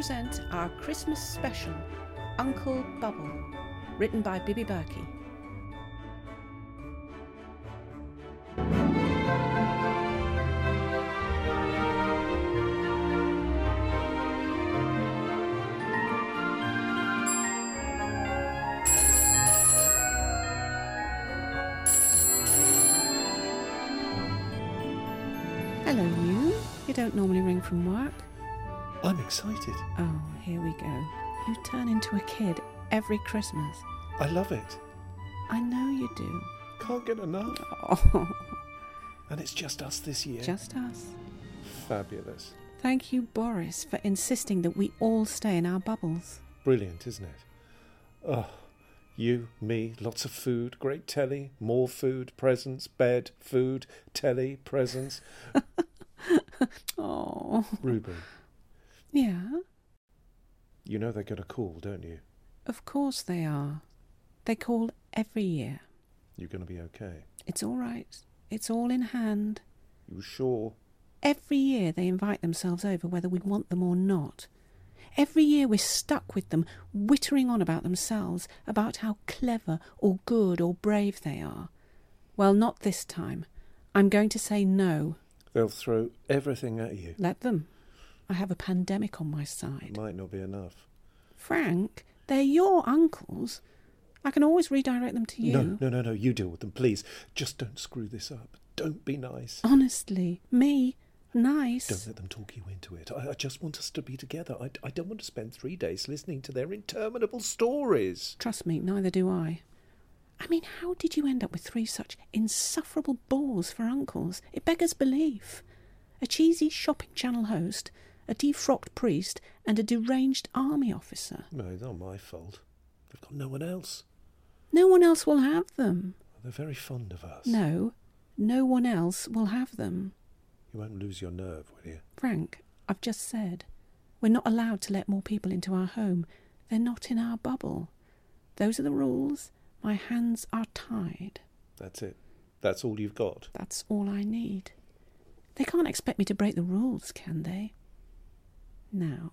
present our Christmas special, Uncle Bubble, written by Bibi Berkey. Hello, you. You don't normally ring from work. I'm excited. Oh, here we go. You turn into a kid every Christmas. I love it. I know you do. Can't get enough. Oh, And it's just us this year. just us. Fabulous. Thank you, Boris, for insisting that we all stay in our bubbles. Brilliant, isn't it? Oh, you, me, lots of food, great telly, more food, presents, bed, food, telly, presents. Oh, Ruby, yeah, you know they're going to call, don't you? of course they are. They call every year. You're going to be okay. It's all right. It's all in hand. You sure? Every year they invite themselves over whether we want them or not. Every year we're stuck with them, wittering on about themselves, about how clever or good or brave they are. Well, not this time. I'm going to say no. They'll throw everything at you. Let them. I have a pandemic on my side. Might not be enough. Frank, they're your uncles. I can always redirect them to you. No, no, no, no. You deal with them, please. Just don't screw this up. Don't be nice. Honestly, me, nice. Don't let them talk you into it. I, I just want us to be together. I, I don't want to spend three days listening to their interminable stories. Trust me, neither do I. I mean, how did you end up with three such insufferable bores for uncles? It beggars belief. A cheesy shopping channel host, a defrocked priest, and a deranged army officer. No, it's not my fault. They've got no one else. No one else will have them. They're very fond of us. No, no one else will have them. You won't lose your nerve, will you? Frank, I've just said. We're not allowed to let more people into our home. They're not in our bubble. Those are the rules. My hands are tied. That's it. That's all you've got. That's all I need. They can't expect me to break the rules, can they? Now,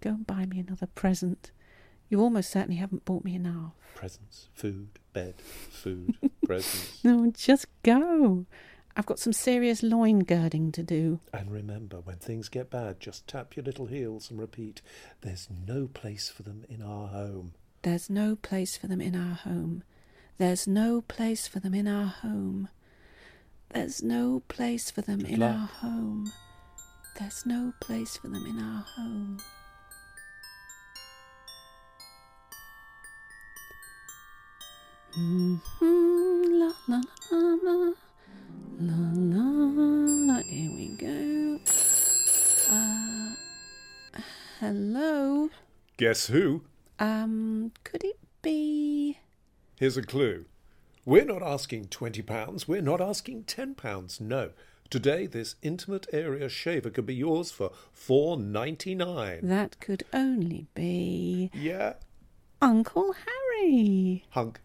go and buy me another present. You almost certainly haven't bought me enough. Presents, food, bed, food, presents. No, just go. I've got some serious loin girding to do. And remember, when things get bad, just tap your little heels and repeat, There's no place for them in our home. There's no place for them in our home. There's no place for them in our home. There's no place for them Good in luck. our home. There's no place for them in our home. Mhm, La la la la la la la. Here we go. Uh, hello. Guess who? Um, could it be? Here's a clue. We're not asking £20, we're not asking £10. No. Today, this intimate area shaver could be yours for four ninety nine. That could only be Yeah, Uncle Harry. Hunk.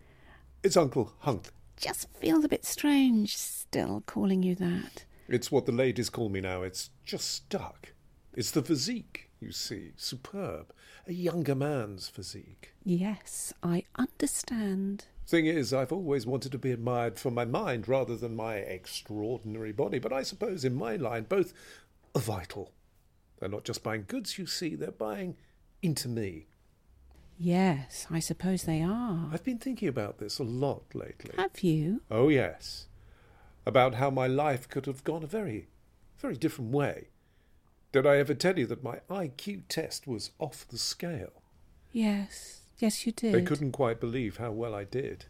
It's Uncle Hunk. Just feels a bit strange still calling you that. It's what the ladies call me now. It's just stuck. It's the physique, you see. Superb. A younger man's physique. Yes, I understand. Thing is, I've always wanted to be admired for my mind rather than my extraordinary body, but I suppose in my line both are vital. They're not just buying goods, you see, they're buying into me. Yes, I suppose they are. I've been thinking about this a lot lately. Have you? Oh, yes. About how my life could have gone a very, very different way. Did I ever tell you that my IQ test was off the scale? Yes, yes, you did. They couldn't quite believe how well I did.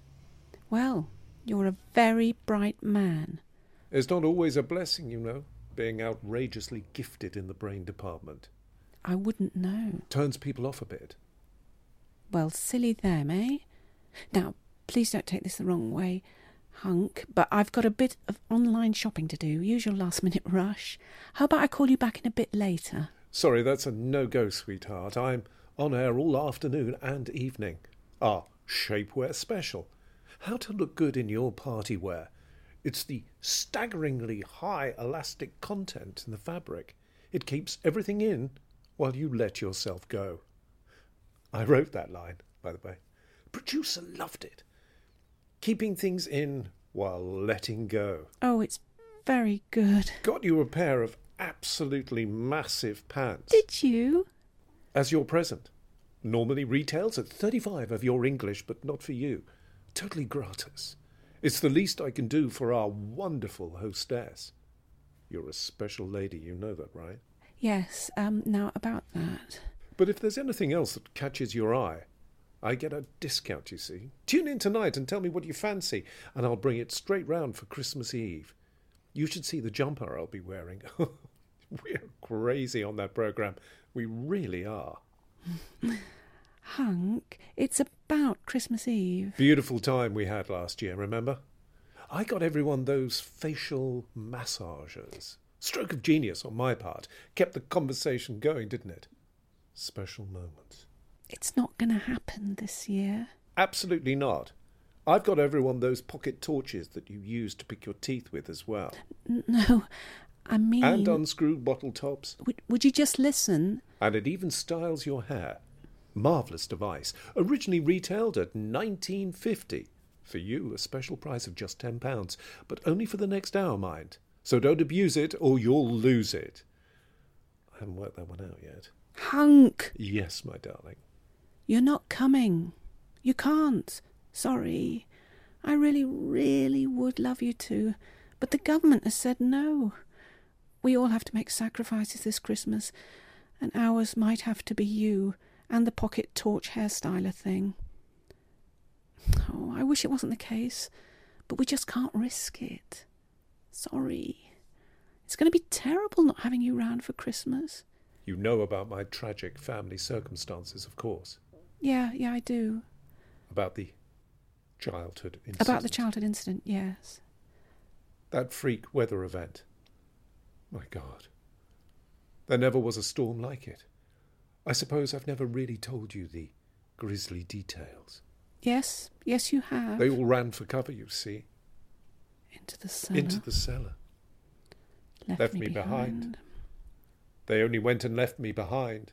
Well, you're a very bright man. It's not always a blessing, you know, being outrageously gifted in the brain department. I wouldn't know. Turns people off a bit. Well, silly them, eh? Now, please don't take this the wrong way, hunk, but I've got a bit of online shopping to do. Use your last minute rush. How about I call you back in a bit later? Sorry, that's a no go, sweetheart. I'm on air all afternoon and evening. Our shapewear special. How to look good in your party wear. It's the staggeringly high elastic content in the fabric. It keeps everything in while you let yourself go. I wrote that line, by the way. Producer loved it. Keeping things in while letting go. Oh, it's very good. Got you a pair of absolutely massive pants. Did you? As your present. Normally retails at 35 of your English, but not for you. Totally gratis. It's the least I can do for our wonderful hostess. You're a special lady, you know that, right? Yes, um, now about that. But if there's anything else that catches your eye, I get a discount, you see. Tune in tonight and tell me what you fancy, and I'll bring it straight round for Christmas Eve. You should see the jumper I'll be wearing. We're crazy on that programme. We really are. Hunk, it's about Christmas Eve. Beautiful time we had last year, remember? I got everyone those facial massagers. Stroke of genius on my part. Kept the conversation going, didn't it? Special moments. It's not going to happen this year. Absolutely not. I've got everyone those pocket torches that you use to pick your teeth with as well. No, I mean. And unscrew bottle tops. would, would you just listen? And it even styles your hair. Marvellous device. Originally retailed at 1950. For you, a special price of just £10, but only for the next hour, mind. So don't abuse it or you'll lose it. I haven't worked that one out yet. Hunk, Yes, my darling. you're not coming. You can't. Sorry. I really, really would love you to, but the government has said no. We all have to make sacrifices this Christmas, and ours might have to be you and the pocket torch hairstyler thing. Oh, I wish it wasn't the case, but we just can't risk it. Sorry. It's going to be terrible not having you round for Christmas. You know about my tragic family circumstances, of course. Yeah, yeah, I do. About the childhood incident. About the childhood incident, yes. That freak weather event. My God. There never was a storm like it. I suppose I've never really told you the grisly details. Yes, yes, you have. They all ran for cover, you see, Into the cellar. into the cellar. left, left me, me behind. behind. They only went and left me behind.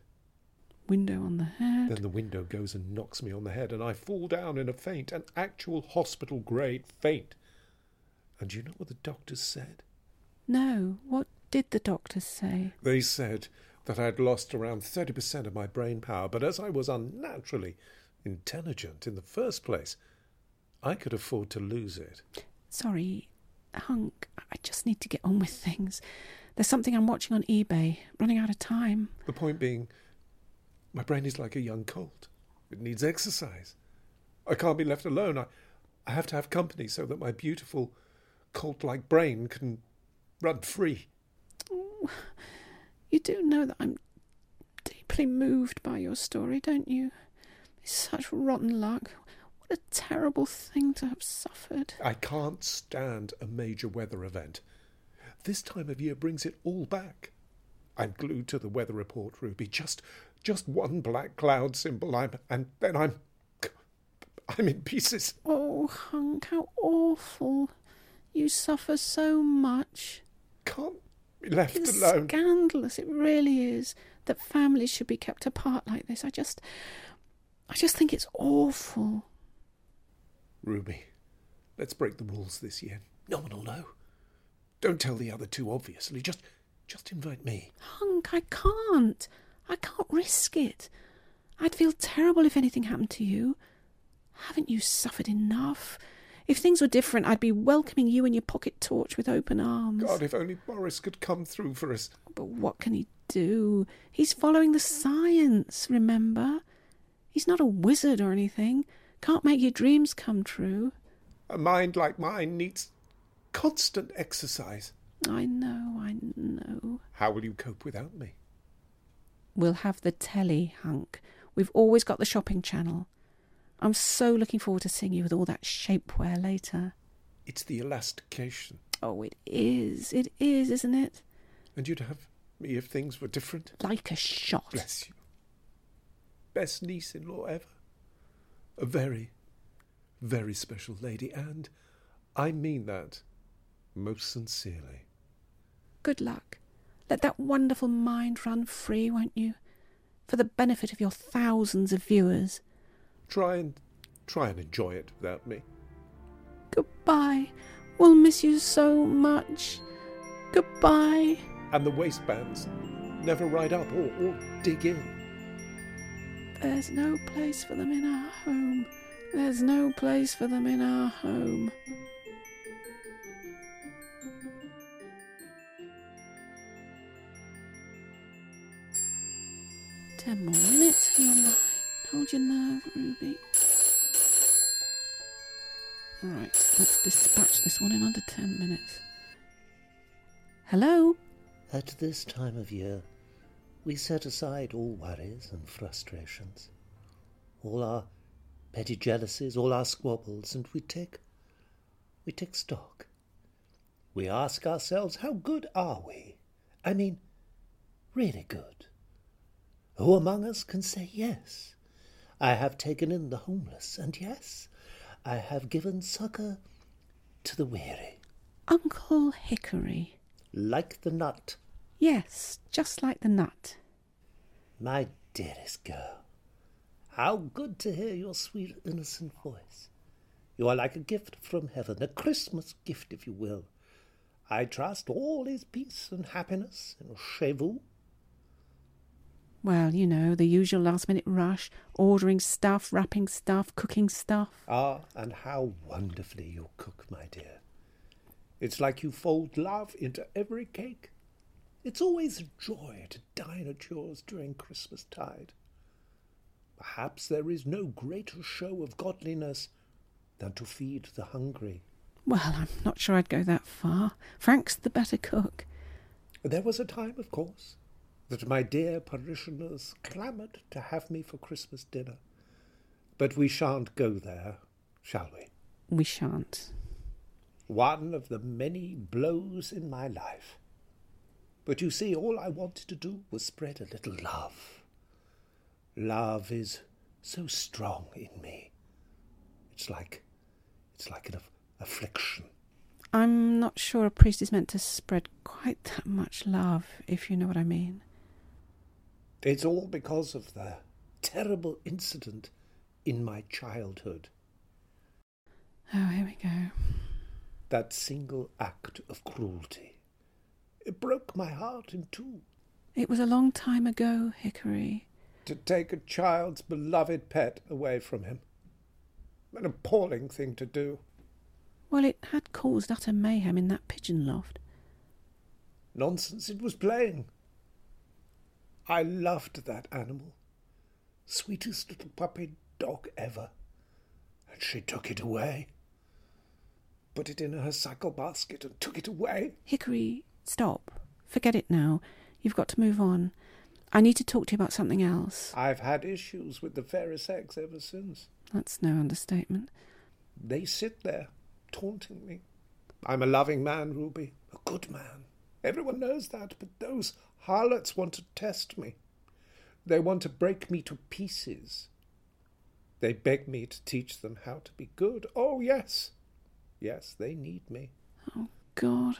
Window on the head. Then the window goes and knocks me on the head, and I fall down in a faint, an actual hospital grade faint. And you know what the doctors said? No, what did the doctors say? They said that I'd lost around 30% of my brain power, but as I was unnaturally intelligent in the first place, I could afford to lose it. Sorry, Hunk, I just need to get on with things. There's something I'm watching on eBay, running out of time. The point being, my brain is like a young colt. It needs exercise. I can't be left alone. I, I have to have company so that my beautiful colt like brain can run free. You do know that I'm deeply moved by your story, don't you? It's such rotten luck. What a terrible thing to have suffered. I can't stand a major weather event. This time of year brings it all back. I'm glued to the weather report, Ruby. Just, just one black cloud symbol. I'm, and then I'm, I'm in pieces. Oh, Hunk, how awful. You suffer so much. Can't be left It's alone. scandalous. It really is that families should be kept apart like this. I just, I just think it's awful. Ruby, let's break the rules this year. No one will know. Don't tell the other two, obviously. Just, just invite me. Hunk, I can't. I can't risk it. I'd feel terrible if anything happened to you. Haven't you suffered enough? If things were different, I'd be welcoming you and your pocket torch with open arms. God, if only Boris could come through for us. But what can he do? He's following the science, remember? He's not a wizard or anything. Can't make your dreams come true. A mind like mine needs constant exercise. I know, I know. How will you cope without me? We'll have the telly, Hunk. We've always got the shopping channel. I'm so looking forward to seeing you with all that shapewear later. It's the elastication. Oh, it is. It is, isn't it? And you'd have me if things were different. Like a shot. Bless you. Best niece in law ever. A very, very special lady, and I mean that most sincerely. Good luck. Let that wonderful mind run free, won't you? for the benefit of your thousands of viewers. Try and try and enjoy it without me. Goodbye. We'll miss you so much. Goodbye. And the waistbands never ride up or, or dig in. There's no place for them in our home. There's no place for them in our home. Ten more minutes and you're mine. Hold your nerve, Ruby. Right, let's dispatch this one in under ten minutes. Hello? At this time of year, we set aside all worries and frustrations, all our petty jealousies, all our squabbles, and we take we take stock. We ask ourselves, how good are we? I mean, really good. Who among us can say yes? I have taken in the homeless, and yes, I have given succor to the weary. Uncle Hickory. Like the nut, Yes, just like the nut. my dearest girl, how good to hear your sweet, innocent voice. You are like a gift from heaven, a Christmas gift, if you will. I trust all is peace and happiness in chez vous. Well, you know, the usual last minute rush, ordering stuff, wrapping stuff, cooking stuff. Ah, and how wonderfully you cook, my dear. It's like you fold love into every cake. It's always a joy to dine at yours during Christmas tide. Perhaps there is no greater show of godliness than to feed the hungry. Well, I'm not sure I'd go that far. Frank's the better cook. There was a time, of course, that my dear parishioners clamoured to have me for Christmas dinner. But we shan't go there, shall we? We shan't. One of the many blows in my life. But you see, all I wanted to do was spread a little love. Love is so strong in me. It's like, it's like an aff- affliction. I'm not sure a priest is meant to spread quite that much love, if you know what I mean. It's all because of the terrible incident in my childhood. Oh, here we go. That single act of cruelty. It broke my heart in two. It was a long time ago, Hickory. To take a child's beloved pet away from him. An appalling thing to do. Well, it had caused utter mayhem in that pigeon loft. Nonsense, it was playing. I loved that animal. Sweetest little puppy dog ever. And she took it away. Put it in her cycle basket and took it away. Hickory, stop. Forget it now. You've got to move on. I need to talk to you about something else. I've had issues with the fairy sex ever since. That's no understatement. They sit there, taunting me. I'm a loving man, Ruby, a good man. Everyone knows that, but those harlots want to test me. They want to break me to pieces. They beg me to teach them how to be good. Oh, yes. Yes, they need me. Oh, God.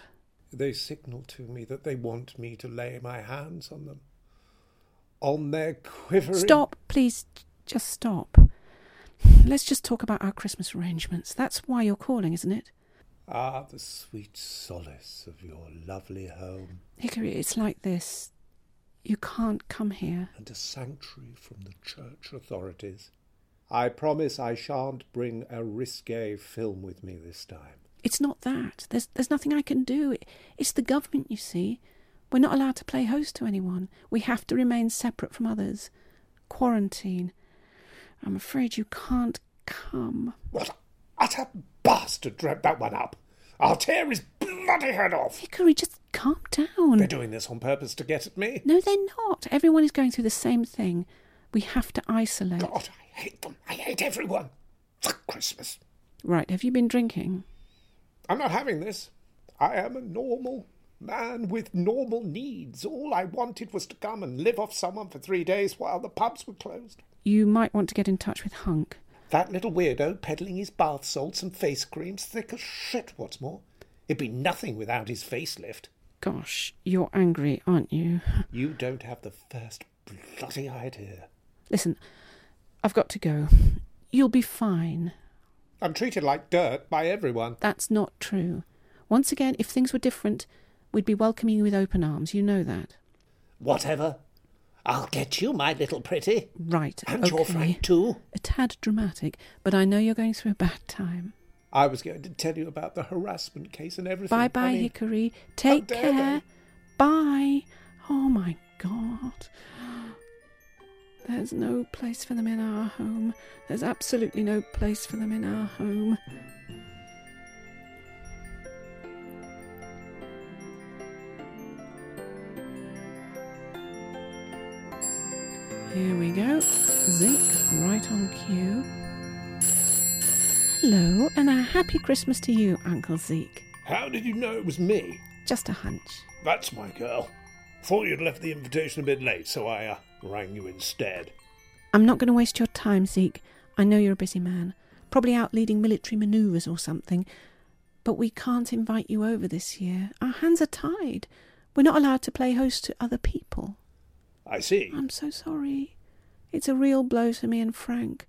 They signal to me that they want me to lay my hands on them. On their quivering. Stop, please. Just stop. Let's just talk about our Christmas arrangements. That's why you're calling, isn't it? Ah, the sweet solace of your lovely home, Hickory, it's like this. You can't come here. and a sanctuary from the church authorities. I promise I shan't bring a risque film with me this time. It's not that. There's there's nothing I can do. It's the government, you see. We're not allowed to play host to anyone. We have to remain separate from others. Quarantine. I'm afraid you can't come. What utter bastard dreamt that one up! I'll tear his bloody head off! Hickory, just calm down. They're doing this on purpose to get at me. No, they're not. Everyone is going through the same thing. We have to isolate. God, I hate them. I hate everyone. Fuck Christmas. Right, have you been drinking? I'm not having this. I am a normal man with normal needs. All I wanted was to come and live off someone for three days while the pubs were closed. You might want to get in touch with Hunk. That little weirdo peddling his bath salts and face creams thick as shit, what's more. It'd be nothing without his facelift. Gosh, you're angry, aren't you? You don't have the first bloody idea. Listen, I've got to go. You'll be fine. I'm treated like dirt by everyone. That's not true. Once again, if things were different, we'd be welcoming you with open arms. You know that. Whatever. I'll get you, my little pretty. Right. And okay. your Frank, too. A tad dramatic, but I know you're going through a bad time. I was going to tell you about the harassment case and everything. Bye bye, Hickory. Take care. they? Bye. Oh my God. There's no place for them in our home. There's absolutely no place for them in our home. Here we go. Zeke, right on cue. Hello, and a happy Christmas to you, Uncle Zeke. How did you know it was me? Just a hunch. That's my girl. Thought you'd left the invitation a bit late, so I uh, rang you instead. I'm not going to waste your time, Zeke. I know you're a busy man, probably out leading military manoeuvres or something. But we can't invite you over this year. Our hands are tied. We're not allowed to play host to other people. I see. I'm so sorry. It's a real blow to me and Frank.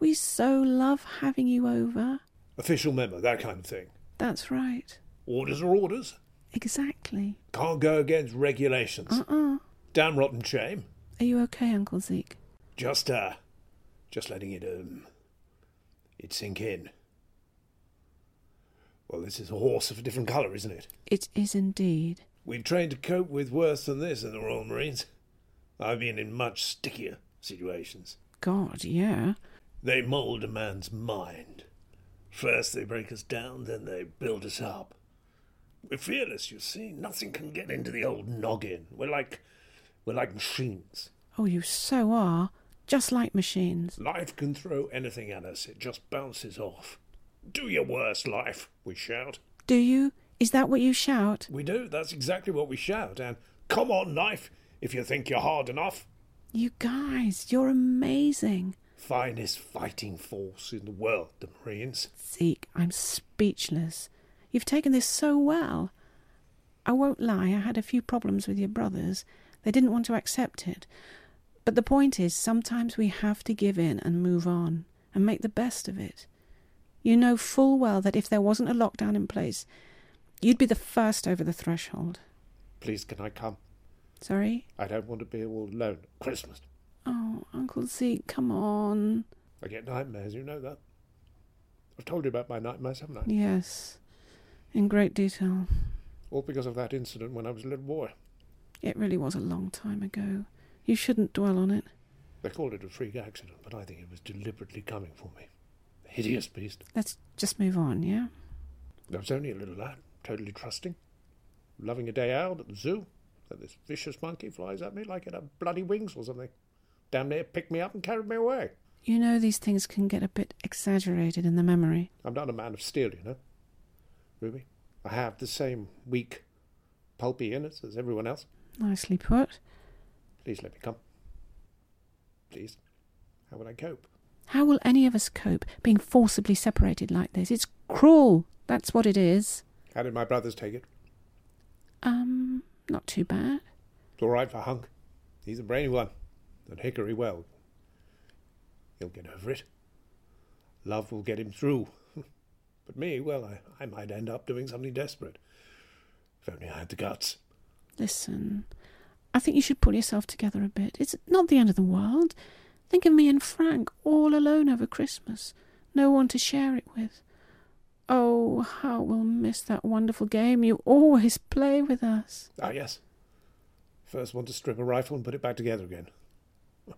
We so love having you over. Official memo, that kind of thing. That's right. Orders are orders. Exactly. Can't go against regulations. Uh-uh. Damn rotten shame. Are you okay, Uncle Zeke? Just, uh, just letting it, um, it sink in. Well, this is a horse of a different colour, isn't it? It is indeed. We've trained to cope with worse than this in the Royal Marines. I've been in much stickier situations. God, yeah. They mould a man's mind. First they break us down, then they build us up. We're fearless, you see. Nothing can get into the old noggin. We're like we're like machines. Oh, you so are. Just like machines. Life can throw anything at us, it just bounces off. Do your worst, life, we shout. Do you? Is that what you shout? We do, that's exactly what we shout. And come on, life, if you think you're hard enough. You guys, you're amazing. Finest fighting force in the world, the Marines. Zeke, I'm speechless. You've taken this so well. I won't lie, I had a few problems with your brothers. They didn't want to accept it. But the point is, sometimes we have to give in and move on and make the best of it. You know full well that if there wasn't a lockdown in place, you'd be the first over the threshold. Please, can I come? Sorry? I don't want to be all alone at Christmas. Oh, Uncle Zeke, come on. I get nightmares, you know that. I've told you about my nightmares, haven't I? Yes, in great detail. All because of that incident when I was a little boy. It really was a long time ago. You shouldn't dwell on it. They called it a freak accident, but I think it was deliberately coming for me. A hideous beast. Let's just move on, yeah? I was only a little lad, totally trusting, loving a day out at the zoo. Then this vicious monkey flies at me like it had bloody wings or something. Damn near picked me up and carried me away. You know these things can get a bit exaggerated in the memory. I'm not a man of steel, you know. Ruby, I have the same weak, pulpy innards as everyone else. Nicely put. Please let me come. Please. How would I cope? How will any of us cope being forcibly separated like this? It's cruel. That's what it is. How did my brothers take it? Um, not too bad. It's all right for Hunk. He's a brainy one. And Hickory, well, he'll get over it. Love will get him through. but me, well, I, I might end up doing something desperate. If only I had the guts. Listen, I think you should pull yourself together a bit. It's not the end of the world. Think of me and Frank all alone over Christmas. No one to share it with. Oh, how we'll miss that wonderful game you always play with us. Ah, yes. First want to strip a rifle and put it back together again.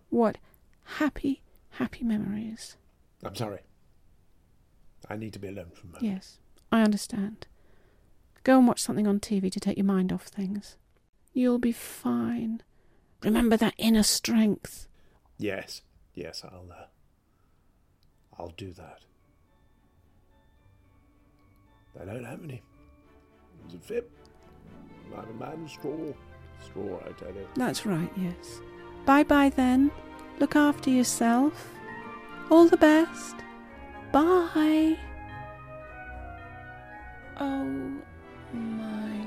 What happy, happy memories. I'm sorry. I need to be alone for a moment. Yes, I understand. Go and watch something on TV to take your mind off things. You'll be fine. Remember that inner strength. Yes, yes, I'll, uh, I'll do that. They don't have any. It's a fib. I'm a man straw. Straw, I tell you. That's right, yes. Bye bye then. Look after yourself. All the best. Bye. Oh my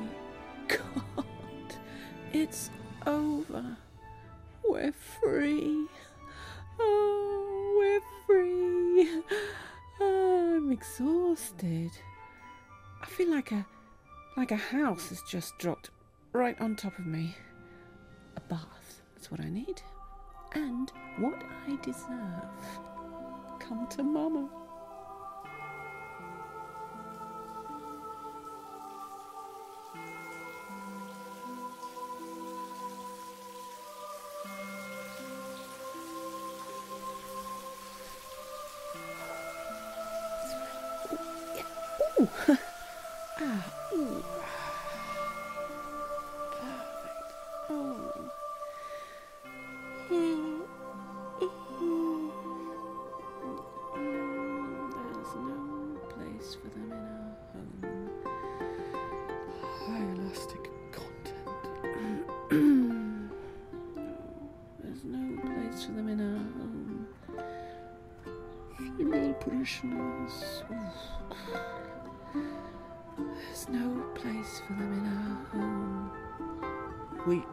god. It's over. we're free. Oh, we're free. Oh, I'm exhausted. Feel like a like a house has just dropped right on top of me. A bath. That's what I need. And what I deserve. Come to Mama. There's no place for them in our home. Weak,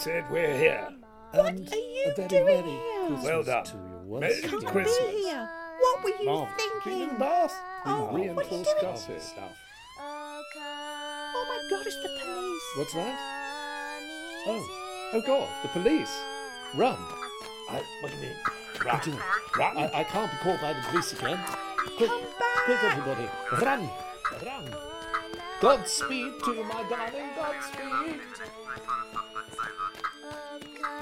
That's it, we're here. And are you a very doing merry here? Christmas Well done. to you Merry again. Can't Christmas. be here. What were you Marvellous. thinking? Clean bath. Oh, what are you Reinforced doing? carpet. Oh my god, it's the police. What's that? Oh, oh God, the police. Run. I, what do you mean? Run. do? Run. I, I can't be caught by the police again. Quick, quick, everybody, run, run. Godspeed to my darling. Godspeed. Um,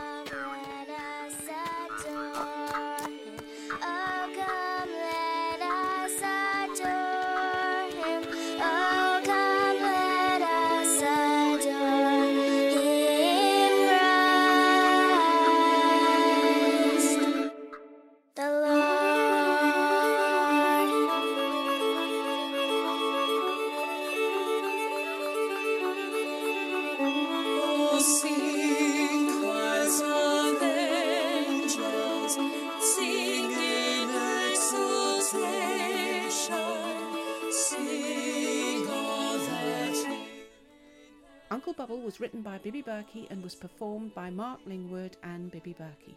written by Bibi Berkey and was performed by Mark Lingwood and Bibi Berkey.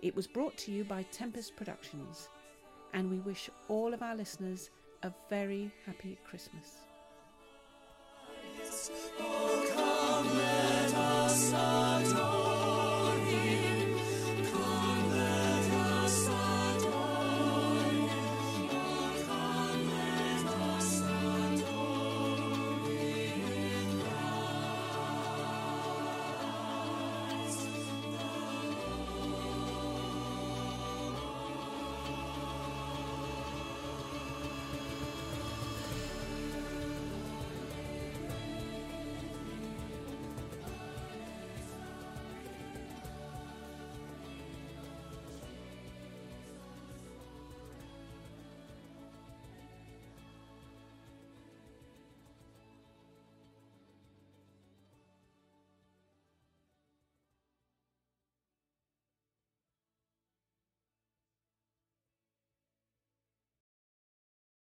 It was brought to you by Tempest Productions, and we wish all of our listeners a very happy Christmas. Oh,